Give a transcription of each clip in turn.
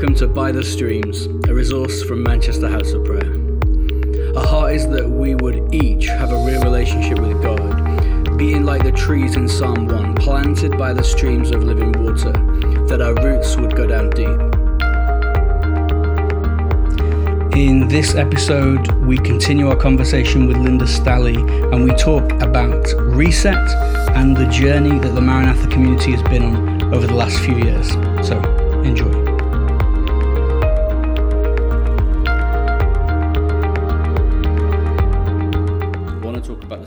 Welcome to By the Streams, a resource from Manchester House of Prayer. Our heart is that we would each have a real relationship with God, being like the trees in Psalm 1, planted by the streams of living water, that our roots would go down deep. In this episode, we continue our conversation with Linda Stalley and we talk about reset and the journey that the Maranatha community has been on over the last few years. So, enjoy.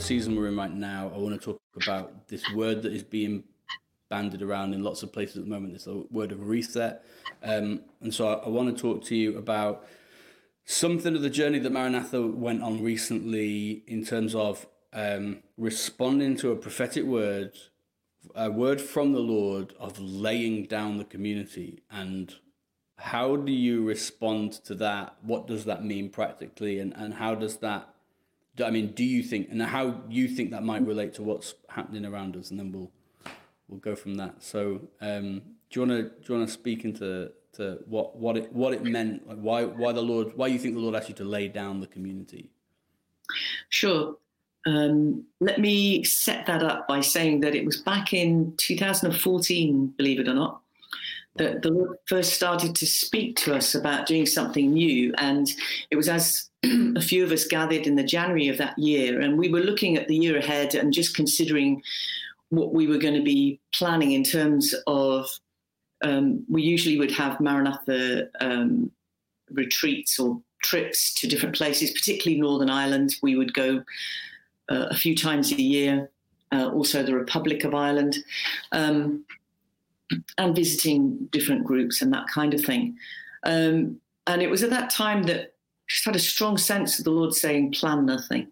Season we're in right now. I want to talk about this word that is being banded around in lots of places at the moment. This word of reset. Um, and so I, I want to talk to you about something of the journey that Maranatha went on recently in terms of um, responding to a prophetic word, a word from the Lord of laying down the community. And how do you respond to that? What does that mean practically? And, and how does that, I mean, do you think, and how you think that might relate to what's happening around us? And then we'll, we'll go from that. So, um, do you want to, do you want to speak into to what, what it, what it meant? Like why, why the Lord, why you think the Lord asked you to lay down the community? Sure. Um, let me set that up by saying that it was back in 2014, believe it or not, that the Lord first started to speak to us about doing something new. And it was as a few of us gathered in the January of that year, and we were looking at the year ahead and just considering what we were going to be planning in terms of. Um, we usually would have Maranatha um, retreats or trips to different places, particularly Northern Ireland. We would go uh, a few times a year, uh, also the Republic of Ireland, um, and visiting different groups and that kind of thing. Um, and it was at that time that just had a strong sense of the Lord saying, plan nothing.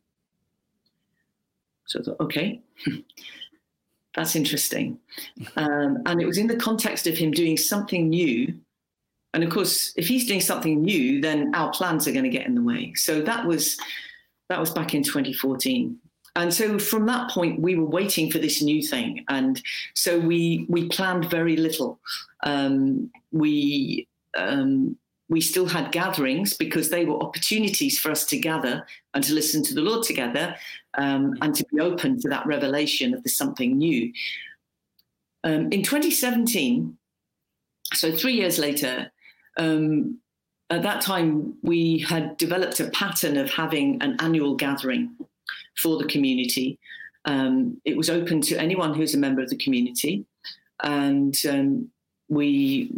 So I thought, okay, that's interesting. Um, and it was in the context of him doing something new. And of course, if he's doing something new, then our plans are going to get in the way. So that was that was back in 2014 and so from that point we were waiting for this new thing and so we we planned very little um, we um, we still had gatherings because they were opportunities for us to gather and to listen to the lord together um, and to be open to that revelation of the something new um, in 2017 so three years later um, at that time, we had developed a pattern of having an annual gathering for the community. Um, it was open to anyone who's a member of the community, and um, we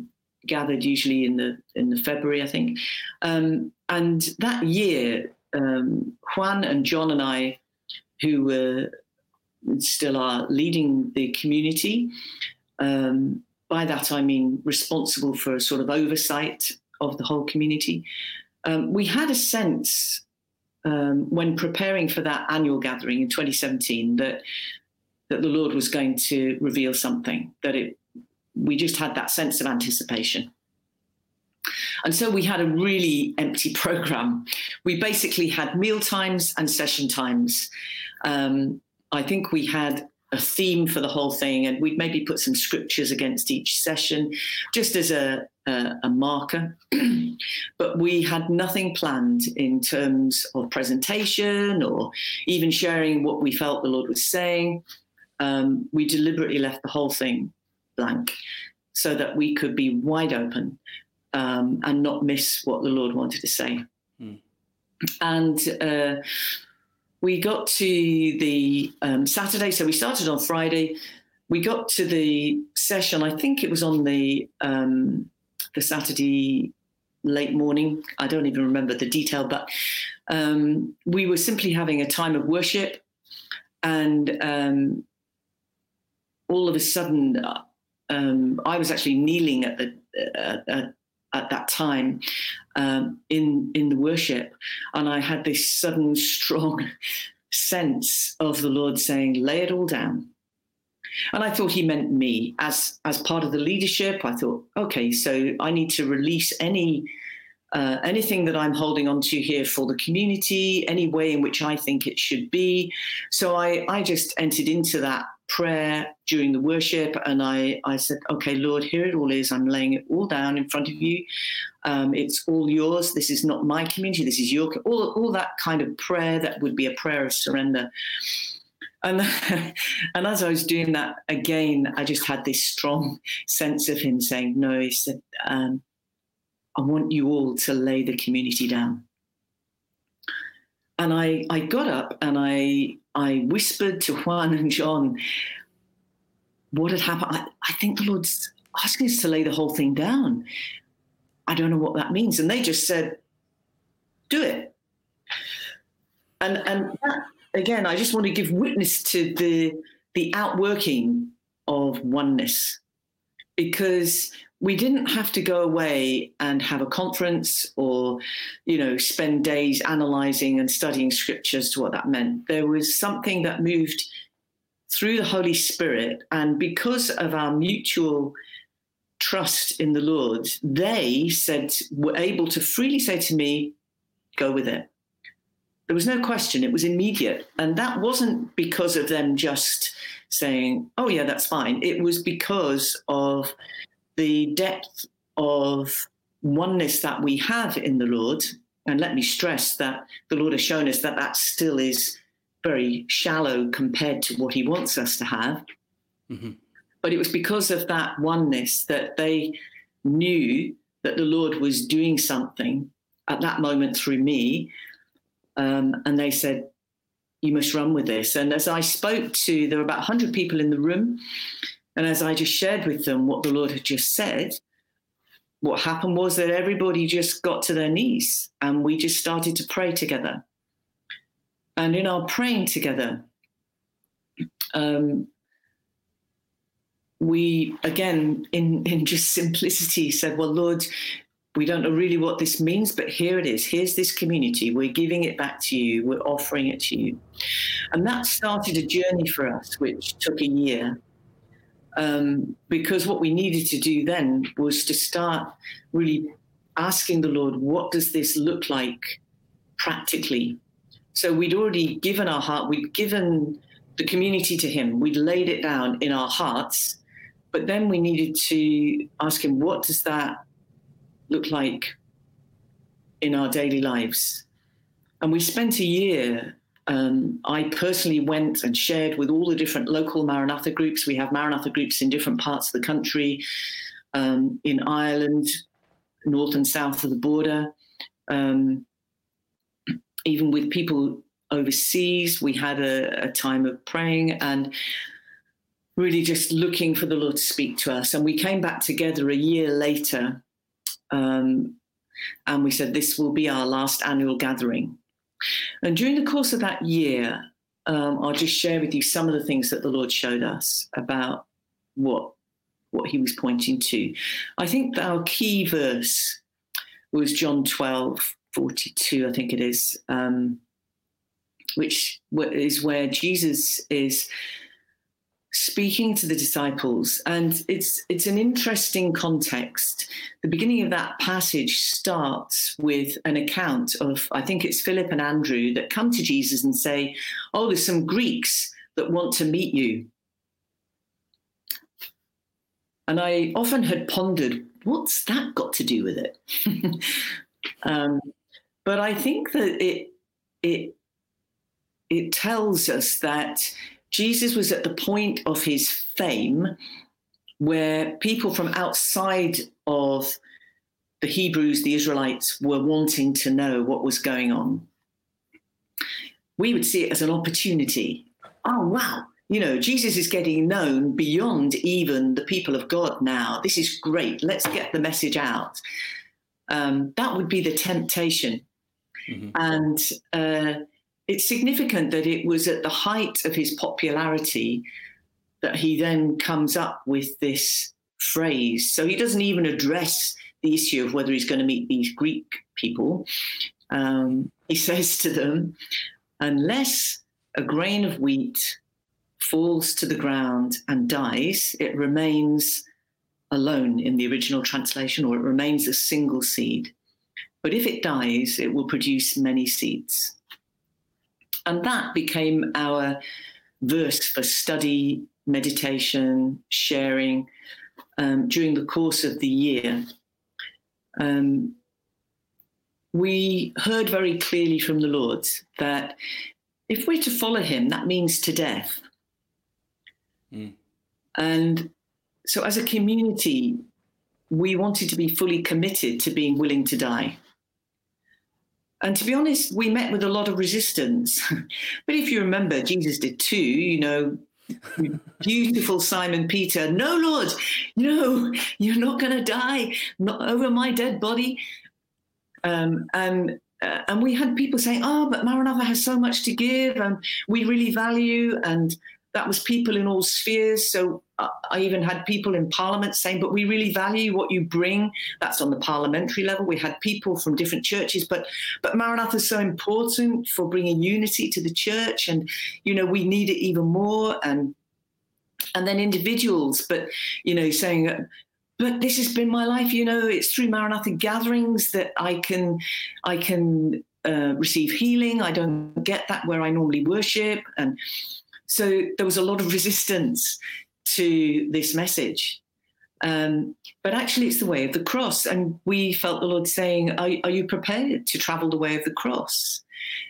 gathered usually in the in the February, I think. Um, and that year, um, Juan and John and I, who were still are leading the community. Um, by that I mean responsible for a sort of oversight of the whole community. Um, we had a sense um, when preparing for that annual gathering in 2017 that that the Lord was going to reveal something. That it, we just had that sense of anticipation. And so we had a really empty program. We basically had meal times and session times. Um, I think we had a theme for the whole thing, and we'd maybe put some scriptures against each session, just as a a, a marker. but we had nothing planned in terms of presentation or even sharing what we felt the Lord was saying. Um, we deliberately left the whole thing blank so that we could be wide open um, and not miss what the Lord wanted to say. Mm. And uh, we got to the um, Saturday, so we started on Friday. We got to the session, I think it was on the um, the Saturday late morning. I don't even remember the detail, but um, we were simply having a time of worship, and um, all of a sudden, um, I was actually kneeling at the uh, at that time um, in in the worship, and I had this sudden strong sense of the Lord saying, "Lay it all down." And I thought he meant me as as part of the leadership. I thought, okay, so I need to release any uh, anything that I'm holding on to here for the community, any way in which I think it should be. So I, I just entered into that prayer during the worship, and I, I said, Okay, Lord, here it all is. I'm laying it all down in front of you. Um, it's all yours. This is not my community. This is your, all, all that kind of prayer that would be a prayer of surrender. And, and as I was doing that again, I just had this strong sense of him saying, No, he said, um, I want you all to lay the community down. And I, I got up and I, I whispered to Juan and John what had happened. I, I think the Lord's asking us to lay the whole thing down. I don't know what that means. And they just said, do it. And, and that, again, I just want to give witness to the, the outworking of oneness because we didn't have to go away and have a conference or you know spend days analyzing and studying scriptures to what that meant. There was something that moved through the holy spirit and because of our mutual trust in the lord they said were able to freely say to me go with it. There was no question. It was immediate. And that wasn't because of them just saying oh yeah that's fine. It was because of the depth of oneness that we have in the Lord, and let me stress that the Lord has shown us that that still is very shallow compared to what He wants us to have. Mm-hmm. But it was because of that oneness that they knew that the Lord was doing something at that moment through me. Um, and they said, You must run with this. And as I spoke to, there were about 100 people in the room. And as I just shared with them what the Lord had just said, what happened was that everybody just got to their knees and we just started to pray together. And in our praying together, um, we again, in, in just simplicity, said, Well, Lord, we don't know really what this means, but here it is. Here's this community. We're giving it back to you. We're offering it to you. And that started a journey for us, which took a year um, because what we needed to do then was to start really asking the Lord, what does this look like practically? So we'd already given our heart, we'd given the community to Him, we'd laid it down in our hearts, but then we needed to ask Him, what does that look like in our daily lives? And we spent a year um, I personally went and shared with all the different local Maranatha groups. We have Maranatha groups in different parts of the country, um, in Ireland, north and south of the border. Um, even with people overseas, we had a, a, time of praying and really just looking for the Lord to speak to us. And we came back together a year later um, and we said, This will be our last annual gathering. And during the course of that year, um, I'll just share with you some of the things that the Lord showed us about what what He was pointing to. I think our key verse was John 12, 42, I think it is, um, which is where Jesus is speaking to the disciples and it's it's an interesting context. The beginning of that passage starts with an account of i think it's philip and andrew that come to jesus and say oh there's some greeks that want to meet you. And i often had pondered what's that got to do with it? Um, but i think that it it it tells us that Jesus was at the point of his fame where people from outside of the Hebrews, the Israelites, were wanting to know what was going on. We would see it as an opportunity. Oh, wow. You know, Jesus is getting known beyond even the people of God now. This is great. Let's get the message out. Um, that would be the temptation. Mm-hmm. And uh, it's significant that it was at the height of his popularity that he then comes up with this phrase. So he doesn't even address the issue of whether he's going to meet these Greek people. Um, he says to them, unless a grain of wheat falls to the ground and dies, it remains alone in the original translation, or it remains a single seed. But if it dies, it will produce many seeds. And that became our verse for study, meditation, sharing um, during the course of the year. Um, we heard very clearly from the Lord that if we're to follow him, that means to death. Mm. And so, as a community, we wanted to be fully committed to being willing to die. And to be honest, we met with a lot of resistance. but if you remember, Jesus did too, you know, beautiful Simon Peter, no, Lord, no, you're not going to die, not over my dead body. Um, and uh, and we had people saying, "Oh, but Maranatha has so much to give, and we really value." And that was people in all spheres. So I even had people in Parliament saying, "But we really value what you bring." That's on the parliamentary level. We had people from different churches, but but Maranatha is so important for bringing unity to the church, and you know we need it even more. And and then individuals, but you know, saying but this has been my life. You know, it's through Maranatha gatherings that I can, I can uh, receive healing. I don't get that where I normally worship, and so there was a lot of resistance to this message. Um, but actually, it's the way of the cross, and we felt the Lord saying, "Are, are you prepared to travel the way of the cross?"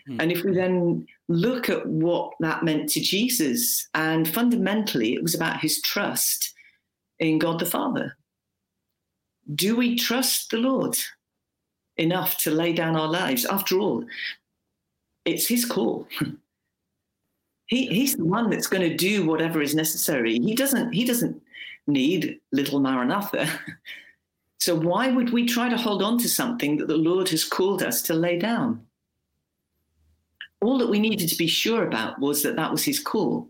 Mm. And if we then look at what that meant to Jesus, and fundamentally, it was about his trust in God the Father do we trust the Lord enough to lay down our lives? After all, it's His call. he, he's the one that's going to do whatever is necessary. He doesn't. He doesn't need little Maranatha. so why would we try to hold on to something that the Lord has called us to lay down? All that we needed to be sure about was that that was His call,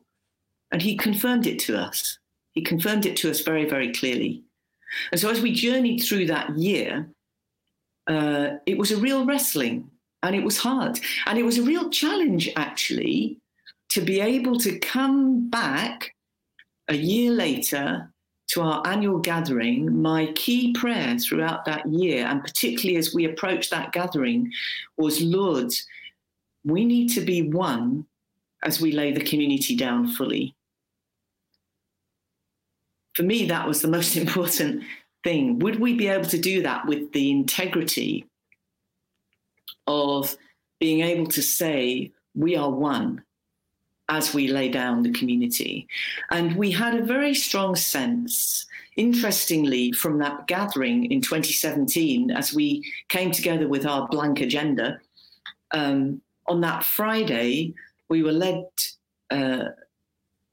and He confirmed it to us. He confirmed it to us very, very clearly. And so as we journeyed through that year, uh, it was a real wrestling and it was hard. And it was a real challenge, actually, to be able to come back a year later to our annual gathering. My key prayer throughout that year, and particularly as we approached that gathering, was Lord, we need to be one as we lay the community down fully for me, that was the most important thing. Would we be able to do that with the integrity of being able to say, we are one as we lay down the community? And we had a very strong sense, interestingly, from that gathering in 2017, as we came together with our blank agenda. Um, on that Friday, we were led uh,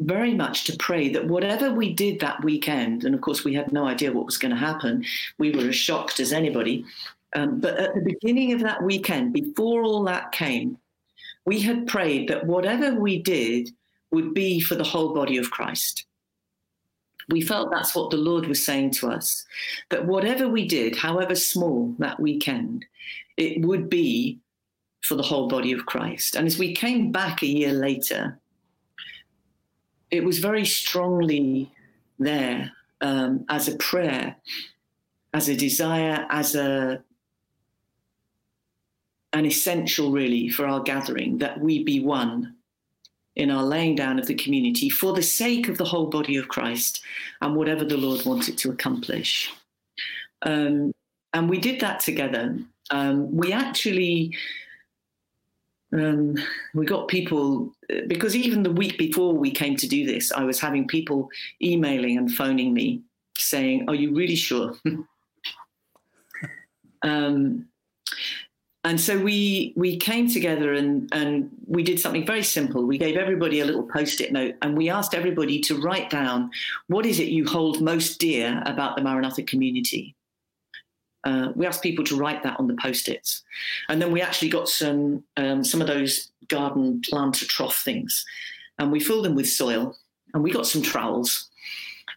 very much to pray that whatever we did that weekend, and of course we had no idea what was going to happen, we were as shocked as anybody. Um, but at the beginning of that weekend, before all that came, we had prayed that whatever we did would be for the whole body of Christ. We felt that's what the Lord was saying to us that whatever we did, however small that weekend, it would be for the whole body of Christ. And as we came back a year later, it was very strongly there um, as a prayer, as a desire, as a an essential really for our gathering that we be one in our laying down of the community for the sake of the whole body of Christ and whatever the Lord wanted to accomplish. Um, and we did that together. Um, we actually um, we got people because even the week before we came to do this, I was having people emailing and phoning me saying, "Are you really sure?" um, and so we we came together and and we did something very simple. We gave everybody a little post-it note and we asked everybody to write down what is it you hold most dear about the Maranatha community. Uh, we asked people to write that on the post-its, and then we actually got some um, some of those garden planter trough things, and we filled them with soil, and we got some trowels,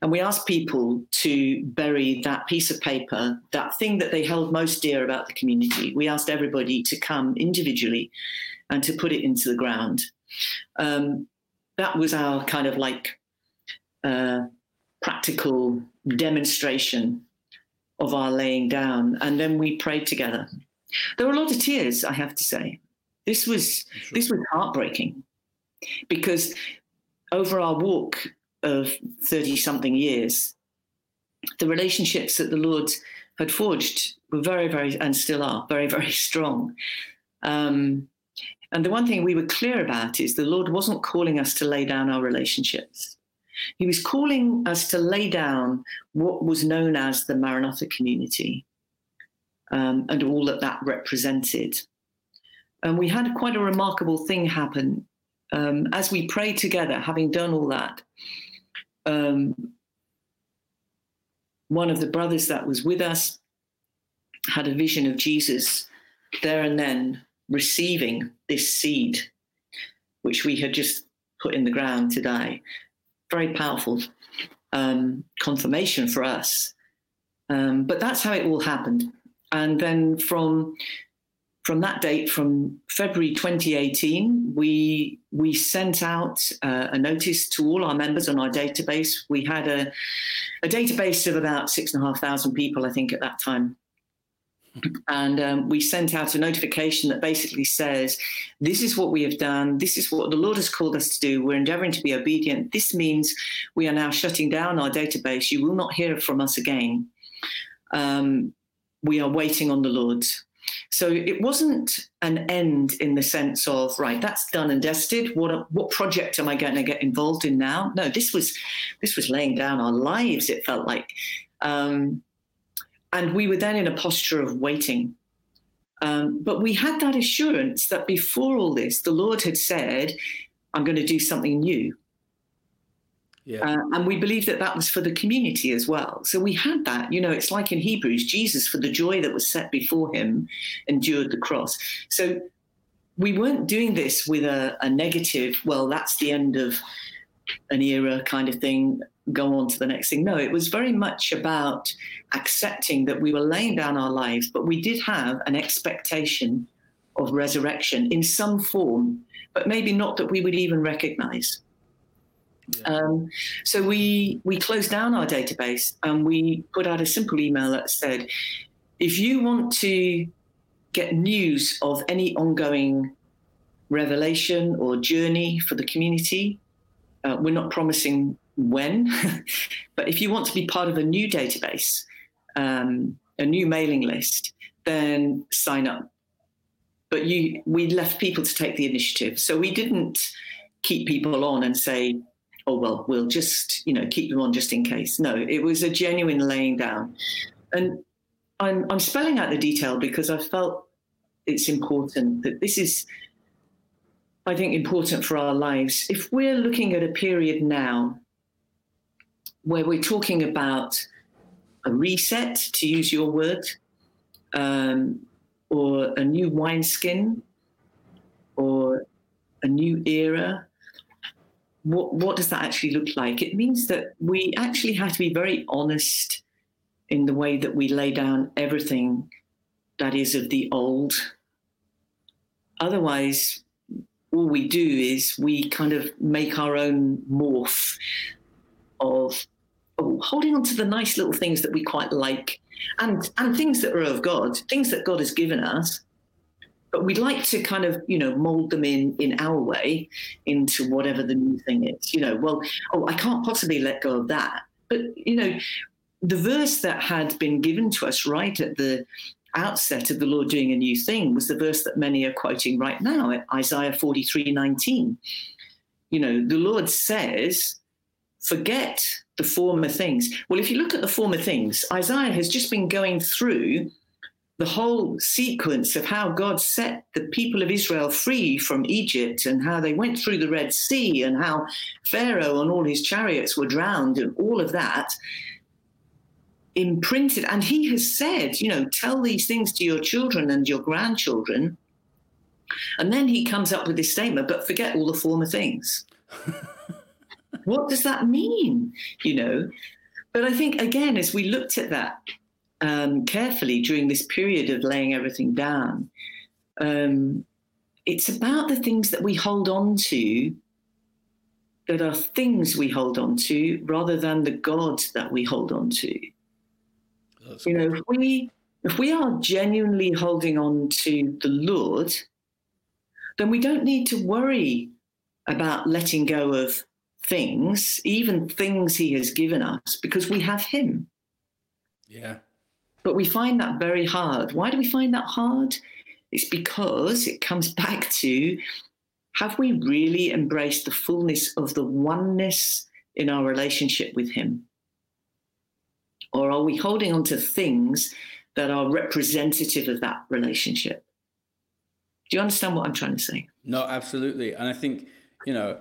and we asked people to bury that piece of paper, that thing that they held most dear about the community. We asked everybody to come individually and to put it into the ground. Um, that was our kind of like uh, practical demonstration of our laying down. And then we prayed together. There were a lot of tears, I have to say. This was sure. this was heartbreaking because over our walk of 30 something years, the relationships that the Lord had forged were very, very, and still are very, very strong. Um, and the one thing we were clear about is the Lord wasn't calling us to lay down our relationships. He was calling us to lay down what was known as the Maranatha community um, and all that that represented. And we had quite a remarkable thing happen um, as we prayed together, having done all that. Um, one of the brothers that was with us had a vision of Jesus there and then receiving this seed, which we had just put in the ground today. Very powerful um, confirmation for us. Um, but that's how it all happened. And then from from that date, from February 2018, we we sent out uh, a notice to all our members on our database. We had a, a database of about six and a half thousand people, I think, at that time. And um, we sent out a notification that basically says, This is what we have done. This is what the Lord has called us to do. We're endeavoring to be obedient. This means we are now shutting down our database. You will not hear from us again. Um, we are waiting on the Lord. So it wasn't an end in the sense of right, that's done and dusted. What what project am I going to get involved in now? No, this was this was laying down our lives. It felt like, um, and we were then in a posture of waiting. Um, but we had that assurance that before all this, the Lord had said, "I'm going to do something new." Yeah. Uh, and we believe that that was for the community as well. So we had that, you know, it's like in Hebrews, Jesus, for the joy that was set before him, endured the cross. So we weren't doing this with a, a negative, well, that's the end of an era kind of thing, go on to the next thing. No, it was very much about accepting that we were laying down our lives, but we did have an expectation of resurrection in some form, but maybe not that we would even recognize. Um, so we we closed down our database and we put out a simple email that said, if you want to get news of any ongoing revelation or journey for the community, uh, we're not promising when, but if you want to be part of a new database, um, a new mailing list, then sign up. But you, we left people to take the initiative, so we didn't keep people on and say oh well we'll just you know keep them on just in case. No it was a genuine laying down. And i'm i'm spelling out the detail because i felt it's important that this is i think important for our lives. If we're looking at a period now where we're talking about a reset to use your word um, or a new wineskin or a new era what, what does that actually look like? It means that we actually have to be very honest in the way that we lay down everything that is of the old. Otherwise, all we do is we kind of make our own morph of oh, holding on to the nice little things that we quite like and, and things that are of God, things that God has given us, but we'd like to kind of you know mold them in in our way into whatever the new thing is you know. Well oh i can't possibly let go of that. But you know the verse that had been given to us right at the outset of the lord doing a new thing was the verse that many are quoting right now isaiah 43 19 you know the lord says forget the former things. Well if you look at the former things isaiah has just been going through the whole sequence of how God set the people of Israel free from Egypt and how they went through the Red Sea and how Pharaoh and all his chariots were drowned and all of that imprinted. And he has said, you know, tell these things to your children and your grandchildren. And then he comes up with this statement, but forget all the former things. what does that mean? You know? But I think, again, as we looked at that, um, carefully during this period of laying everything down. Um, it's about the things that we hold on to that are things we hold on to rather than the God that we hold on to. That's you know, if we if we are genuinely holding on to the Lord, then we don't need to worry about letting go of things, even things he has given us, because we have him. Yeah. But we find that very hard. Why do we find that hard? It's because it comes back to have we really embraced the fullness of the oneness in our relationship with him? Or are we holding on to things that are representative of that relationship? Do you understand what I'm trying to say? No, absolutely. And I think, you know,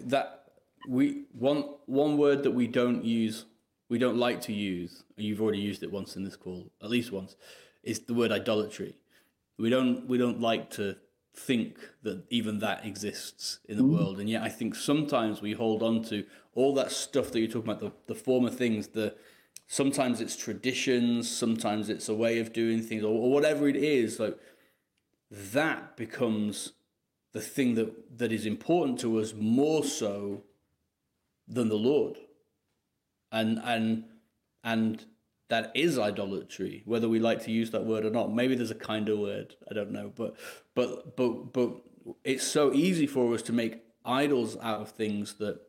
that we one one word that we don't use, we don't like to use, and you've already used it once in this call, at least once, is the word idolatry. We don't we don't like to think that even that exists in the mm. world. And yet I think sometimes we hold on to all that stuff that you're talking about, the, the former things, the sometimes it's traditions, sometimes it's a way of doing things, or, or whatever it is, like that becomes the thing that, that is important to us more so than the Lord. And and and that is idolatry, whether we like to use that word or not. Maybe there's a kinder word, I don't know. But but but but it's so easy for us to make idols out of things that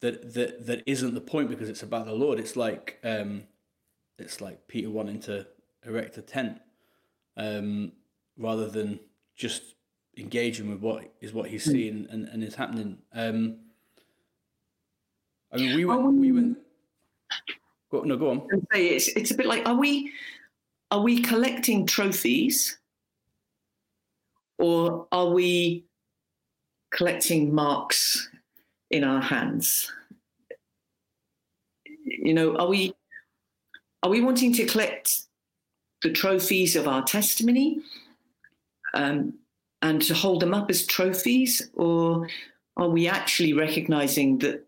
that that that isn't the point because it's about the Lord. It's like um, it's like Peter wanting to erect a tent um, rather than just engaging with what is what he's hmm. seeing and, and is happening. Um, I mean, we went. We went. Go, no, go on. Say it's it's a bit like are we are we collecting trophies or are we collecting marks in our hands? You know, are we are we wanting to collect the trophies of our testimony um, and to hold them up as trophies, or are we actually recognizing that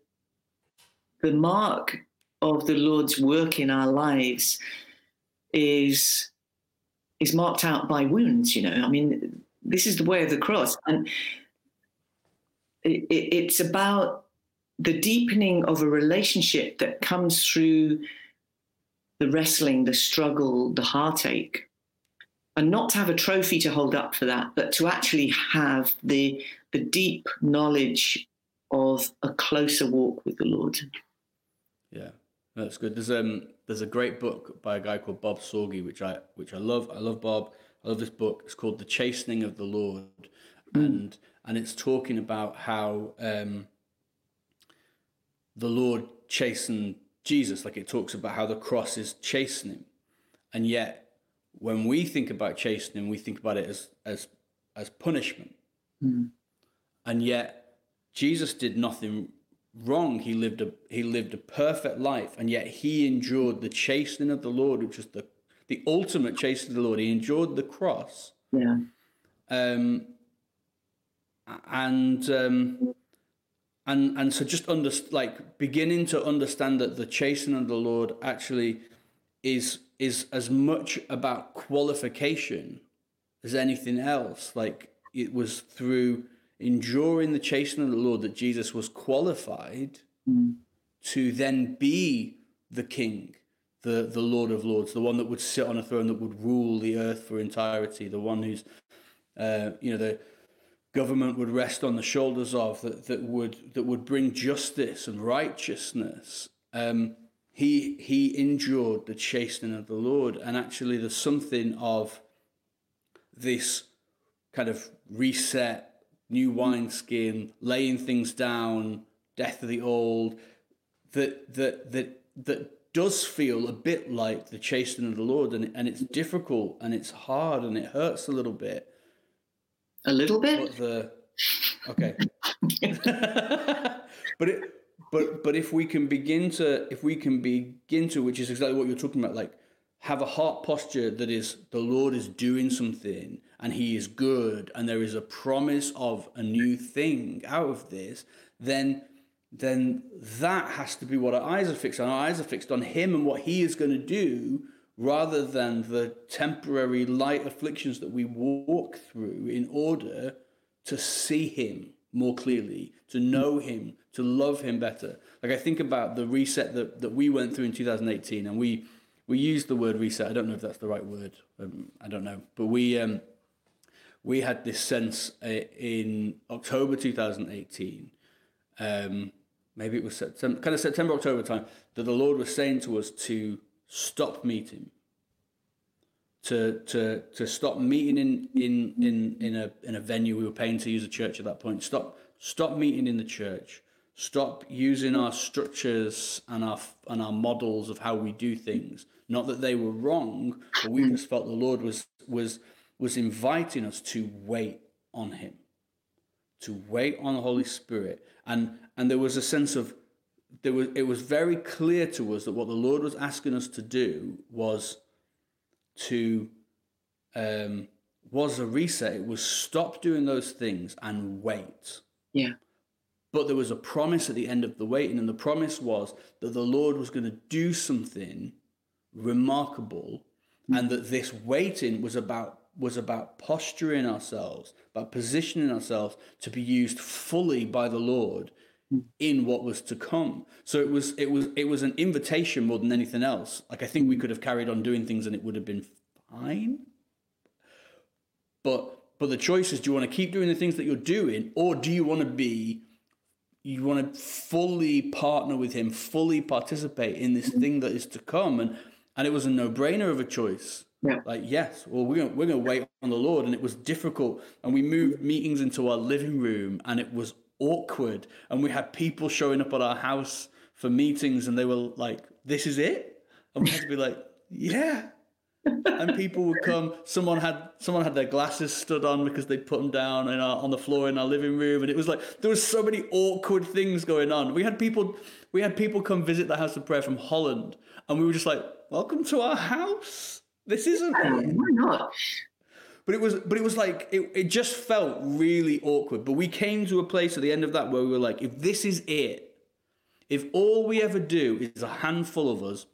the mark of the Lord's work in our lives is is marked out by wounds? You know, I mean, this is the way of the cross, and it, it, it's about the deepening of a relationship that comes through the wrestling, the struggle, the heartache, and not to have a trophy to hold up for that, but to actually have the the deep knowledge of a closer walk with the Lord. Yeah, that's good. There's um there's a great book by a guy called Bob Sorge, which I which I love. I love Bob. I love this book. It's called The Chastening of the Lord, and and it's talking about how um, the Lord chastened Jesus. Like it talks about how the cross is chastening, and yet when we think about chastening, we think about it as as as punishment, mm. and yet Jesus did nothing wrong. He lived a he lived a perfect life, and yet he endured the chastening of the Lord, which was the the ultimate chastening of the Lord. He endured the cross. Yeah. Um, and um, and and so just under like beginning to understand that the chastening of the Lord actually is is as much about qualification as anything else. Like it was through enduring the chastening of the Lord that Jesus was qualified mm. to then be the King, the the Lord of Lords, the one that would sit on a throne that would rule the earth for entirety, the one who's uh, you know the government would rest on the shoulders of that, that would that would bring justice and righteousness. Um, he he endured the chastening of the Lord, and actually, there's something of this kind of reset, new wineskin, laying things down, death of the old, that that that that does feel a bit like the chastening of the Lord, and and it's difficult and it's hard and it hurts a little bit a little bit. But the okay, but it but but if we can begin to if we can begin to which is exactly what you're talking about like have a heart posture that is the lord is doing something and he is good and there is a promise of a new thing out of this then then that has to be what our eyes are fixed on our eyes are fixed on him and what he is going to do rather than the temporary light afflictions that we walk through in order to see Him more clearly, to know Him, to love Him better. Like I think about the reset that, that we went through in 2018, and we we used the word reset. I don't know if that's the right word. Um, I don't know, but we um, we had this sense uh, in October 2018 um, maybe it was September, kind of September, October time, that the Lord was saying to us to stop meeting, to to to stop meeting in in in in a in a venue we were paying to use a church at that point. Stop stop meeting in the church. Stop using our structures and our and our models of how we do things. Not that they were wrong, but we just felt the Lord was was was inviting us to wait on Him, to wait on the Holy Spirit, and and there was a sense of there was it was very clear to us that what the Lord was asking us to do was to um, was a reset. It was stop doing those things and wait. Yeah. But there was a promise at the end of the waiting, and the promise was that the Lord was going to do something remarkable, and that this waiting was about was about posturing ourselves, about positioning ourselves to be used fully by the Lord in what was to come. So it was it was it was an invitation more than anything else. Like I think we could have carried on doing things and it would have been fine. But but the choice is do you want to keep doing the things that you're doing or do you want to be you want to fully partner with him, fully participate in this thing that is to come and and it was a no-brainer of a choice. Yeah. Like yes, well we're gonna, we're going to wait on the Lord, and it was difficult, and we moved meetings into our living room, and it was awkward. And we had people showing up at our house for meetings and they were like, this is it? And we had to be like, yeah. And people would come. Someone had someone had their glasses stood on because they put them down in our, on the floor in our living room, and it was like there was so many awkward things going on. We had people we had people come visit the house of prayer from Holland, and we were just like, "Welcome to our house. This isn't oh, why not." But it was, but it was like it, it just felt really awkward. But we came to a place at the end of that where we were like, if this is it, if all we ever do is a handful of us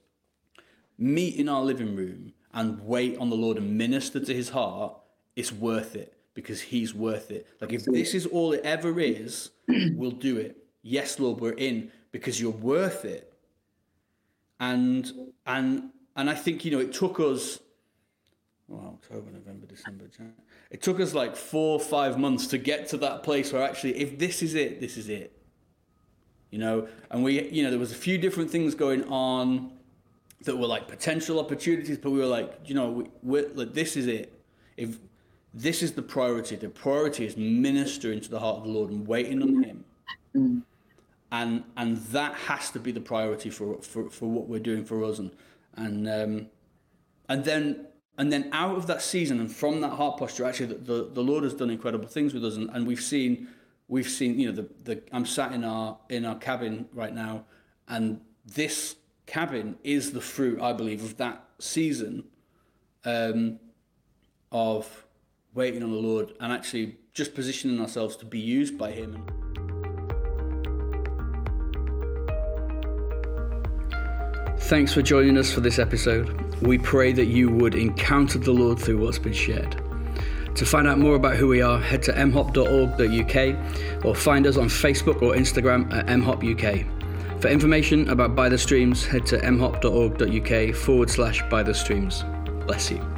meet in our living room and wait on the Lord and minister to His heart, it's worth it because He's worth it. Like if this is all it ever is, we'll do it. Yes, Lord, we're in because you're worth it. And and and I think you know it took us well, October, November, December, January. It took us like four, five months to get to that place where actually, if this is it, this is it. You know, and we, you know, there was a few different things going on that were like potential opportunities, but we were like, you know, we, like, this is it. If this is the priority, the priority is ministering to the heart of the Lord and waiting on Him. Mm. And and that has to be the priority for for, for what we're doing for us, and and um, and then and then out of that season and from that heart posture, actually, the, the, the Lord has done incredible things with us, and, and we've seen, we've seen, you know, the, the I'm sat in our in our cabin right now, and this cabin is the fruit, I believe, of that season um, of waiting on the Lord and actually just positioning ourselves to be used by Him. Thanks for joining us for this episode. We pray that you would encounter the Lord through what's been shared. To find out more about who we are, head to mhop.org.uk or find us on Facebook or Instagram at mhopuk. For information about By the Streams, head to mhop.org.uk forward slash by the streams. Bless you.